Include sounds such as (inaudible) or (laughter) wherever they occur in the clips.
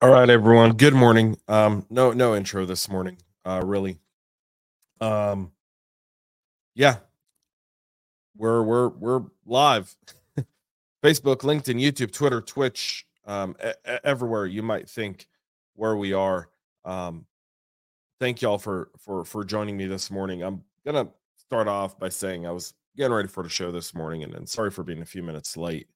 All right, everyone. Good morning. Um, no, no intro this morning. Uh, really. Um, yeah, we're we're we're live. (laughs) Facebook, LinkedIn, YouTube, Twitter, Twitch, um, e- everywhere you might think where we are. Um, thank y'all for for for joining me this morning. I'm gonna start off by saying I was getting ready for the show this morning, and, and sorry for being a few minutes late.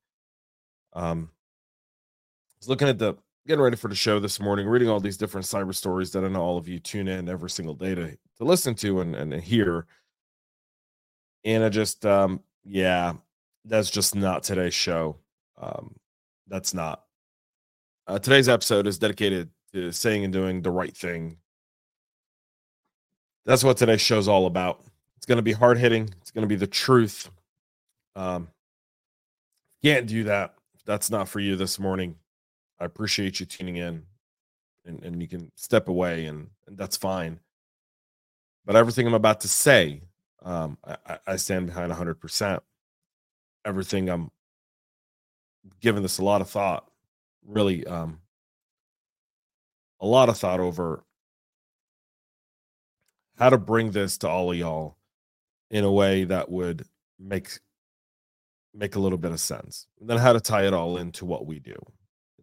Um, I was looking at the getting ready for the show this morning, reading all these different cyber stories that I know all of you tune in every single day to, to listen to and, and hear. And I just, um, yeah, that's just not today's show. Um, that's not. Uh, today's episode is dedicated to saying and doing the right thing. That's what today's show is all about. It's going to be hard hitting. It's going to be the truth. Um, can't do that. That's not for you this morning. I appreciate you tuning in and, and you can step away and, and that's fine. But everything I'm about to say, um, I, I stand behind 100%. Everything I'm giving this a lot of thought, really, um, a lot of thought over how to bring this to all of y'all in a way that would make make a little bit of sense. And then how to tie it all into what we do.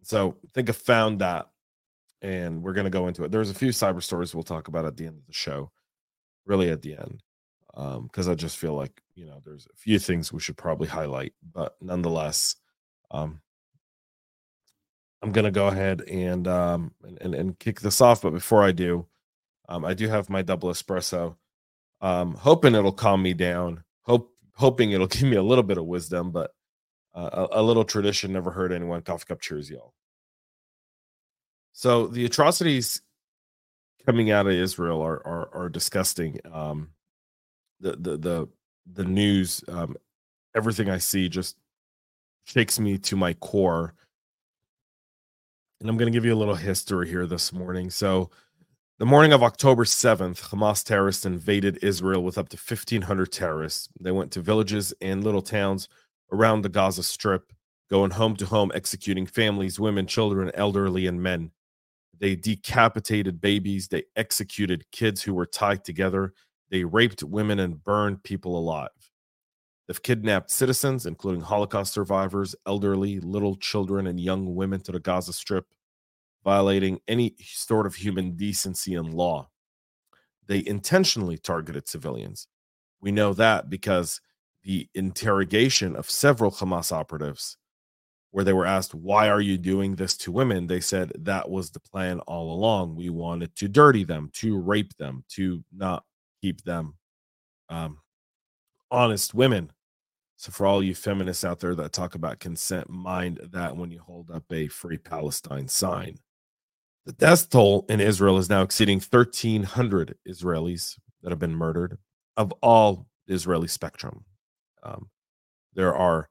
So I think I found that, and we're going to go into it. There's a few cyber stories we'll talk about at the end of the show, really at the end, because um, I just feel like you know there's a few things we should probably highlight, but nonetheless, um, I'm going to go ahead and, um, and, and and kick this off. But before I do, um, I do have my double espresso. Um, hoping it'll calm me down. Hope hoping it'll (laughs) give me a little bit of wisdom, but uh, a, a, little tradition never hurt anyone. Coffee cup cheers, y'all. So the atrocities coming out of Israel are are, are disgusting. Um, the the the the news, um, everything I see just shakes me to my core. And I'm going to give you a little history here this morning. So, the morning of October 7th, Hamas terrorists invaded Israel with up to 1,500 terrorists. They went to villages and little towns around the Gaza Strip, going home to home, executing families, women, children, elderly, and men. They decapitated babies. They executed kids who were tied together. They raped women and burned people alive. They've kidnapped citizens, including Holocaust survivors, elderly, little children, and young women to the Gaza Strip, violating any sort of human decency and law. They intentionally targeted civilians. We know that because the interrogation of several Hamas operatives, where they were asked, Why are you doing this to women? They said that was the plan all along. We wanted to dirty them, to rape them, to not keep them um, honest women. So, for all you feminists out there that talk about consent, mind that when you hold up a free Palestine sign. The death toll in Israel is now exceeding 1,300 Israelis that have been murdered of all Israeli spectrum. Um, there are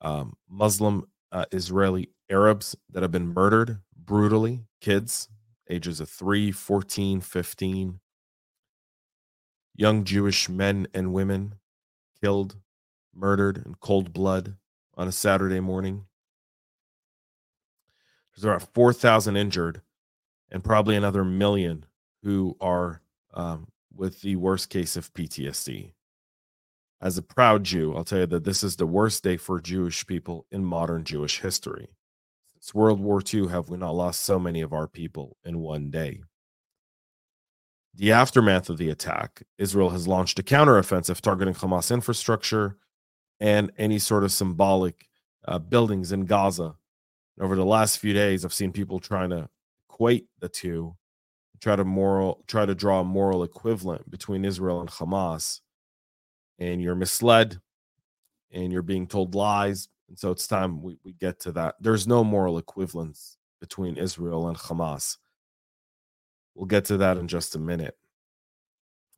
um, Muslim uh, Israeli Arabs that have been murdered brutally, kids ages of 3, 14, 15, young Jewish men and women killed, murdered in cold blood on a Saturday morning. There's about 4,000 injured and probably another million who are um, with the worst case of PTSD as a proud Jew, I'll tell you that this is the worst day for Jewish people in modern Jewish history. Since World War II, have we not lost so many of our people in one day? The aftermath of the attack, Israel has launched a counteroffensive targeting Hamas infrastructure and any sort of symbolic uh, buildings in Gaza. And over the last few days, I've seen people trying to equate the two, try to moral, try to draw a moral equivalent between Israel and Hamas and you're misled and you're being told lies. And so it's time we, we get to that. There's no moral equivalence between Israel and Hamas. We'll get to that in just a minute.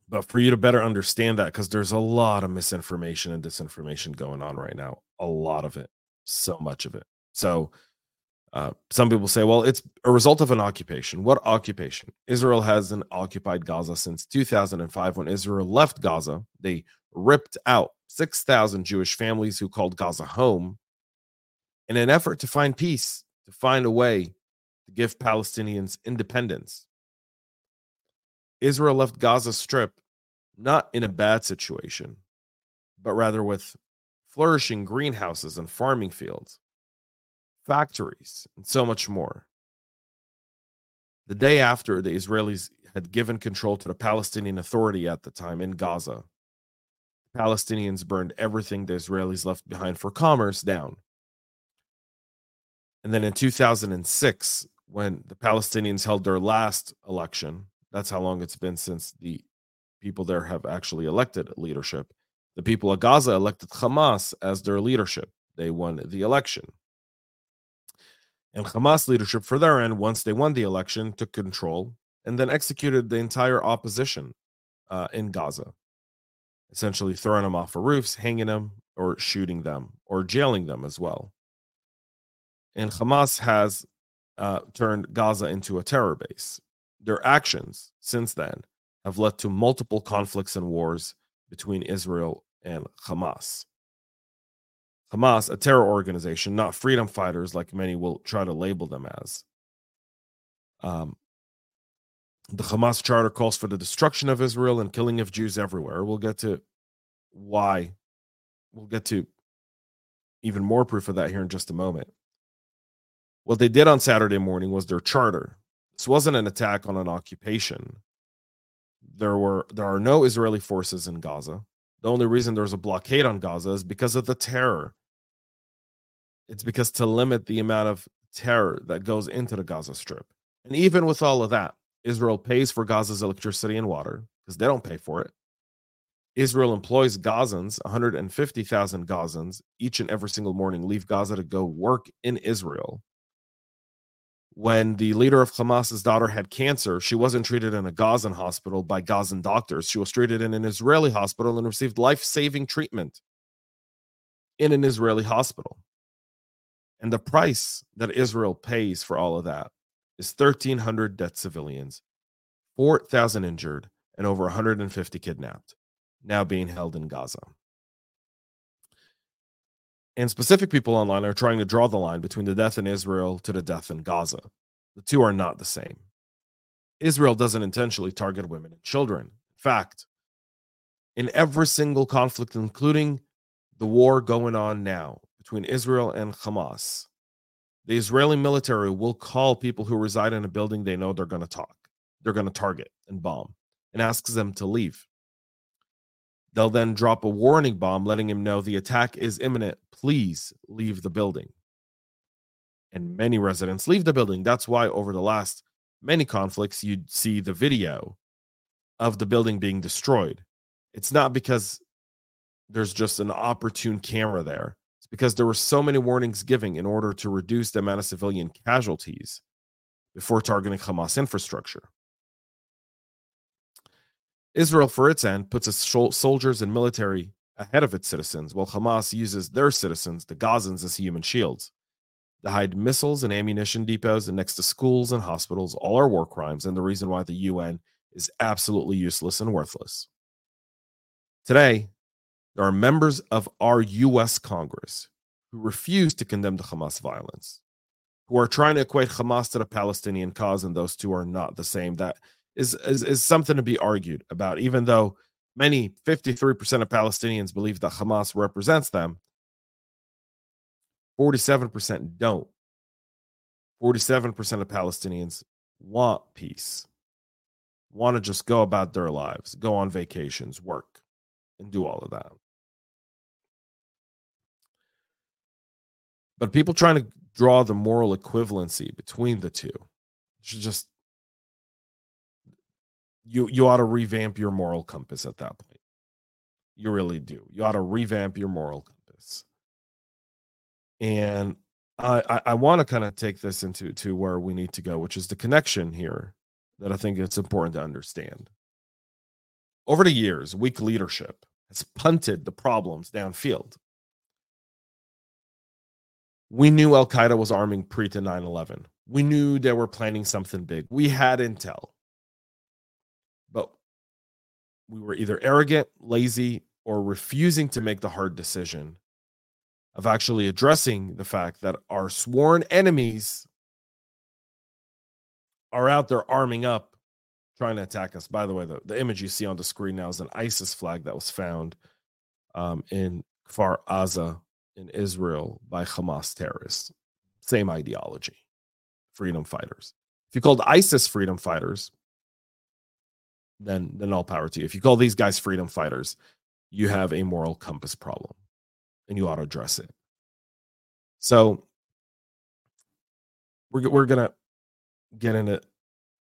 But for you to better understand that, because there's a lot of misinformation and disinformation going on right now, a lot of it, so much of it. So uh, some people say, well, it's a result of an occupation. What occupation? Israel hasn't occupied Gaza since 2005. When Israel left Gaza, they ripped out 6,000 Jewish families who called Gaza home in an effort to find peace, to find a way to give Palestinians independence. Israel left Gaza Strip not in a bad situation, but rather with flourishing greenhouses and farming fields, factories, and so much more. The day after the Israelis had given control to the Palestinian Authority at the time in Gaza, Palestinians burned everything the Israelis left behind for commerce down. And then in 2006, when the Palestinians held their last election, that's how long it's been since the people there have actually elected leadership. The people of Gaza elected Hamas as their leadership. They won the election. And Hamas leadership, for their end, once they won the election, took control and then executed the entire opposition uh, in Gaza, essentially throwing them off of roofs, hanging them, or shooting them, or jailing them as well. And Hamas has uh, turned Gaza into a terror base. Their actions since then have led to multiple conflicts and wars between Israel and Hamas. Hamas, a terror organization, not freedom fighters like many will try to label them as. Um, the Hamas charter calls for the destruction of Israel and killing of Jews everywhere. We'll get to why. We'll get to even more proof of that here in just a moment. What they did on Saturday morning was their charter. This wasn't an attack on an occupation. There were there are no Israeli forces in Gaza. The only reason there's a blockade on Gaza is because of the terror. It's because to limit the amount of terror that goes into the Gaza Strip. And even with all of that, Israel pays for Gaza's electricity and water because they don't pay for it. Israel employs Gazans, 150,000 Gazans, each and every single morning leave Gaza to go work in Israel when the leader of Hamas's daughter had cancer, she wasn't treated in a Gazan hospital by Gazan doctors. She was treated in an Israeli hospital and received life saving treatment in an Israeli hospital. And the price that Israel pays for all of that is 1,300 dead civilians, 4,000 injured, and over 150 kidnapped, now being held in Gaza. And specific people online are trying to draw the line between the death in Israel to the death in Gaza. The two are not the same. Israel doesn't intentionally target women and children. In fact, in every single conflict, including the war going on now between Israel and Hamas, the Israeli military will call people who reside in a building they know they're going to talk, they're going to target and bomb, and asks them to leave. They'll then drop a warning bomb letting him know the attack is imminent. Please leave the building. And many residents leave the building. That's why, over the last many conflicts, you'd see the video of the building being destroyed. It's not because there's just an opportune camera there, because there were so many warnings giving in order to reduce the amount of civilian casualties before targeting Hamas infrastructure. Israel, for its end, puts its soldiers and military ahead of its citizens, while Hamas uses their citizens, the Gazans, as human shields. To hide missiles and ammunition depots and next to schools and hospitals, all are war crimes, and the reason why the UN is absolutely useless and worthless. Today, there are members of our US Congress who refuse to condemn the Hamas violence, who are trying to equate Hamas to the Palestinian cause, and those two are not the same. That is, is, is something to be argued about, even though many 53% of Palestinians believe that Hamas represents them. 47% don't. 47% of Palestinians want peace, want to just go about their lives, go on vacations, work, and do all of that. But people trying to draw the moral equivalency between the two should just you you ought to revamp your moral compass at that point. You really do. You ought to revamp your moral compass. And I I, I want to kind of take this into to where we need to go, which is the connection here that I think it's important to understand. Over the years, weak leadership has punted the problems downfield. We knew Al Qaeda was arming pre to 9 11. We knew they were planning something big. We had intel but we were either arrogant, lazy, or refusing to make the hard decision of actually addressing the fact that our sworn enemies are out there arming up, trying to attack us. By the way, the, the image you see on the screen now is an ISIS flag that was found um, in Kfar Aza in Israel by Hamas terrorists. Same ideology, freedom fighters. If you called ISIS freedom fighters, then then all power to you. If you call these guys freedom fighters, you have a moral compass problem, and you ought to address it. So we're we're gonna get into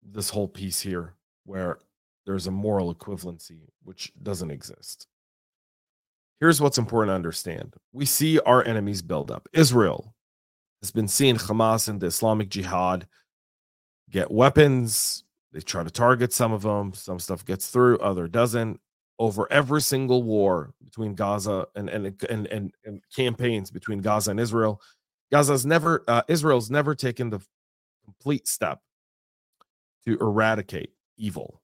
this whole piece here where there's a moral equivalency which doesn't exist. Here's what's important to understand. We see our enemies build up. Israel has been seeing Hamas and the Islamic Jihad get weapons. They try to target some of them. Some stuff gets through, other doesn't. Over every single war between Gaza and and and and, and campaigns between Gaza and Israel, Gaza's never uh, Israel's never taken the complete step to eradicate evil.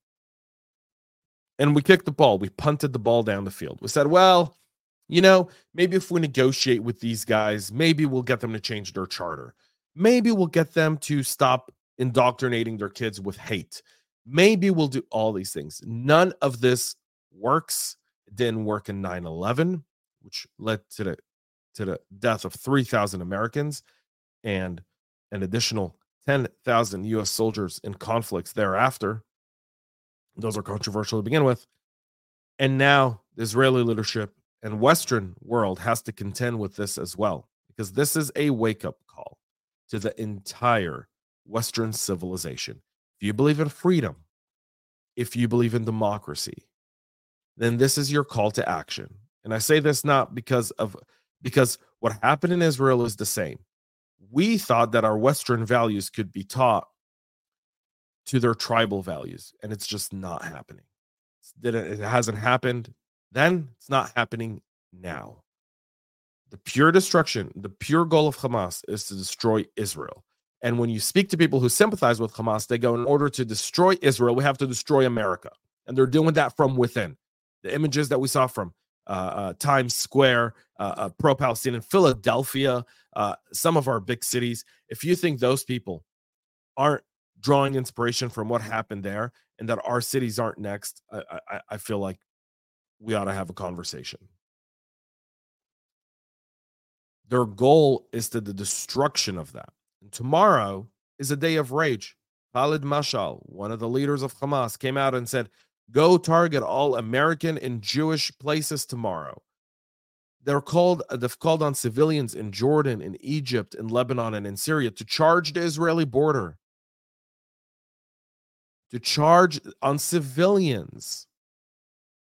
And we kicked the ball. We punted the ball down the field. We said, well, you know, maybe if we negotiate with these guys, maybe we'll get them to change their charter. Maybe we'll get them to stop indoctrinating their kids with hate. Maybe we'll do all these things. None of this works. It didn't work in 9 11, which led to the, to the death of 3,000 Americans and an additional 10,000 US soldiers in conflicts thereafter. Those are controversial to begin with. And now the Israeli leadership and Western world has to contend with this as well, because this is a wake up call to the entire Western civilization. If you believe in freedom, if you believe in democracy, then this is your call to action. And I say this not because of because what happened in Israel is the same. We thought that our Western values could be taught to their tribal values, and it's just not happening. It hasn't happened then it's not happening now. The pure destruction, the pure goal of Hamas is to destroy Israel. And when you speak to people who sympathize with Hamas, they go, in order to destroy Israel, we have to destroy America. And they're doing that from within. The images that we saw from uh, uh, Times Square, uh, uh pro Palestinian, Philadelphia, uh, some of our big cities, if you think those people aren't drawing inspiration from what happened there and that our cities aren't next, I, I, I feel like we ought to have a conversation. Their goal is to the destruction of that. And tomorrow is a day of rage. Khalid Mashal, one of the leaders of Hamas, came out and said, Go target all American and Jewish places tomorrow. They're called, uh, they've called on civilians in Jordan, in Egypt, in Lebanon, and in Syria to charge the Israeli border. To charge on civilians.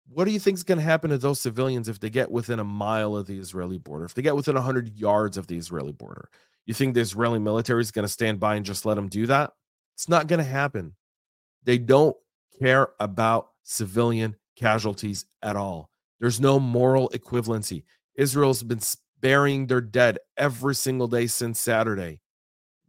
What do you think is going to happen to those civilians if they get within a mile of the Israeli border? If they get within 100 yards of the Israeli border? You think the Israeli military is going to stand by and just let them do that? It's not going to happen. They don't care about civilian casualties at all. There's no moral equivalency. Israel's been burying their dead every single day since Saturday.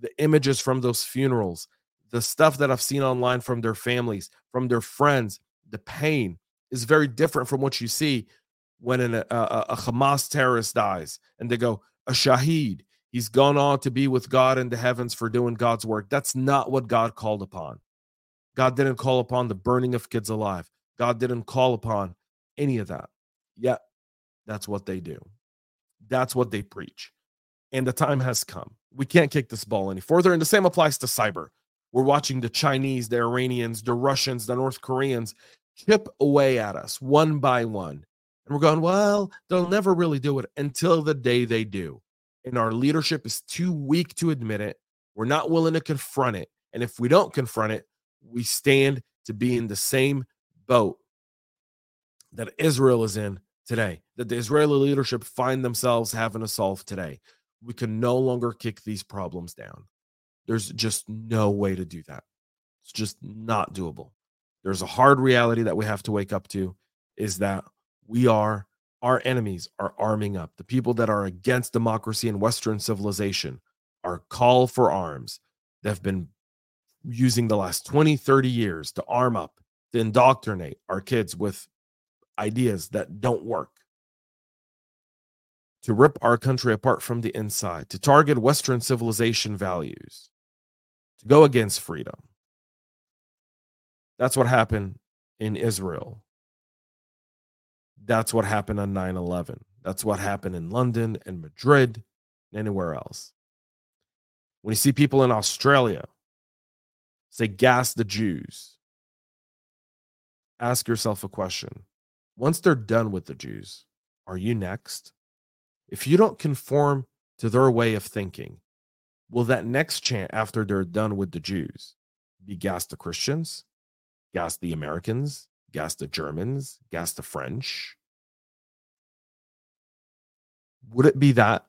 The images from those funerals, the stuff that I've seen online from their families, from their friends, the pain, is very different from what you see when an, a, a Hamas terrorist dies and they go, a Shaheed, he's gone on to be with God in the heavens for doing God's work. That's not what God called upon. God didn't call upon the burning of kids alive. God didn't call upon any of that. Yet, that's what they do. That's what they preach. And the time has come. We can't kick this ball any further. And the same applies to cyber. We're watching the Chinese, the Iranians, the Russians, the North Koreans chip away at us one by one. And we're going, well, they'll never really do it until the day they do. And our leadership is too weak to admit it. We're not willing to confront it. And if we don't confront it, we stand to be in the same boat that Israel is in today, that the Israeli leadership find themselves having to solve today. We can no longer kick these problems down. There's just no way to do that. It's just not doable. There's a hard reality that we have to wake up to is that we are our enemies are arming up. The people that are against democracy and Western civilization are call for arms. They've been using the last 20, 30 years to arm up, to indoctrinate our kids with ideas that don't work, to rip our country apart from the inside, to target Western civilization values, to go against freedom. That's what happened in Israel. That's what happened on 9 11. That's what happened in London and Madrid and anywhere else. When you see people in Australia say, gas the Jews, ask yourself a question. Once they're done with the Jews, are you next? If you don't conform to their way of thinking, will that next chant after they're done with the Jews be gas the Christians, gas the Americans, gas the Germans, gas the French? Would it be that?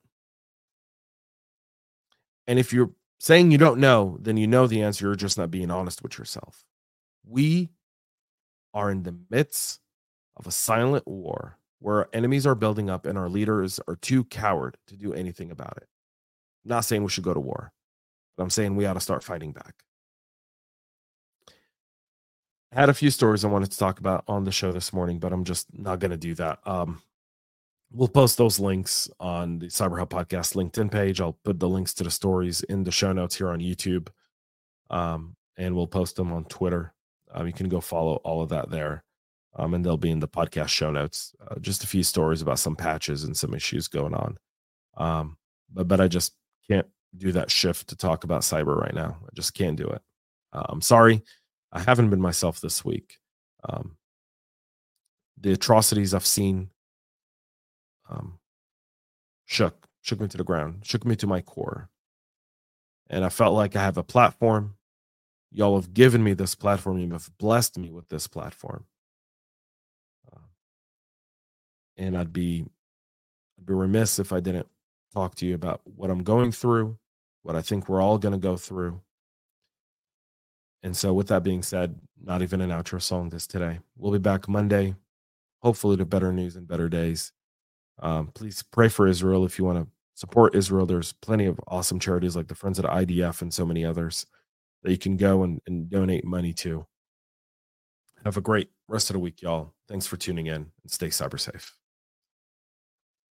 And if you're saying you don't know, then you know the answer. You're just not being honest with yourself. We are in the midst of a silent war where our enemies are building up and our leaders are too coward to do anything about it. Not saying we should go to war, but I'm saying we ought to start fighting back. I had a few stories I wanted to talk about on the show this morning, but I'm just not going to do that. Um, we'll post those links on the Cyber Hub podcast LinkedIn page. I'll put the links to the stories in the show notes here on YouTube, um, and we'll post them on Twitter. Um, you can go follow all of that there, um, and they'll be in the podcast show notes. Uh, just a few stories about some patches and some issues going on. Um, but but I just can't do that shift to talk about cyber right now. I just can't do it. Uh, I'm sorry. I haven't been myself this week. Um, the atrocities I've seen um, shook, shook me to the ground, shook me to my core. And I felt like I have a platform. Y'all have given me this platform. You have blessed me with this platform. Uh, and I'd be, I'd be remiss if I didn't talk to you about what I'm going through, what I think we're all going to go through. And so, with that being said, not even an outro song this today. We'll be back Monday, hopefully to better news and better days. Um, please pray for Israel if you want to support Israel. There's plenty of awesome charities like the Friends at IDF and so many others that you can go and, and donate money to. Have a great rest of the week, y'all. Thanks for tuning in and stay cyber safe.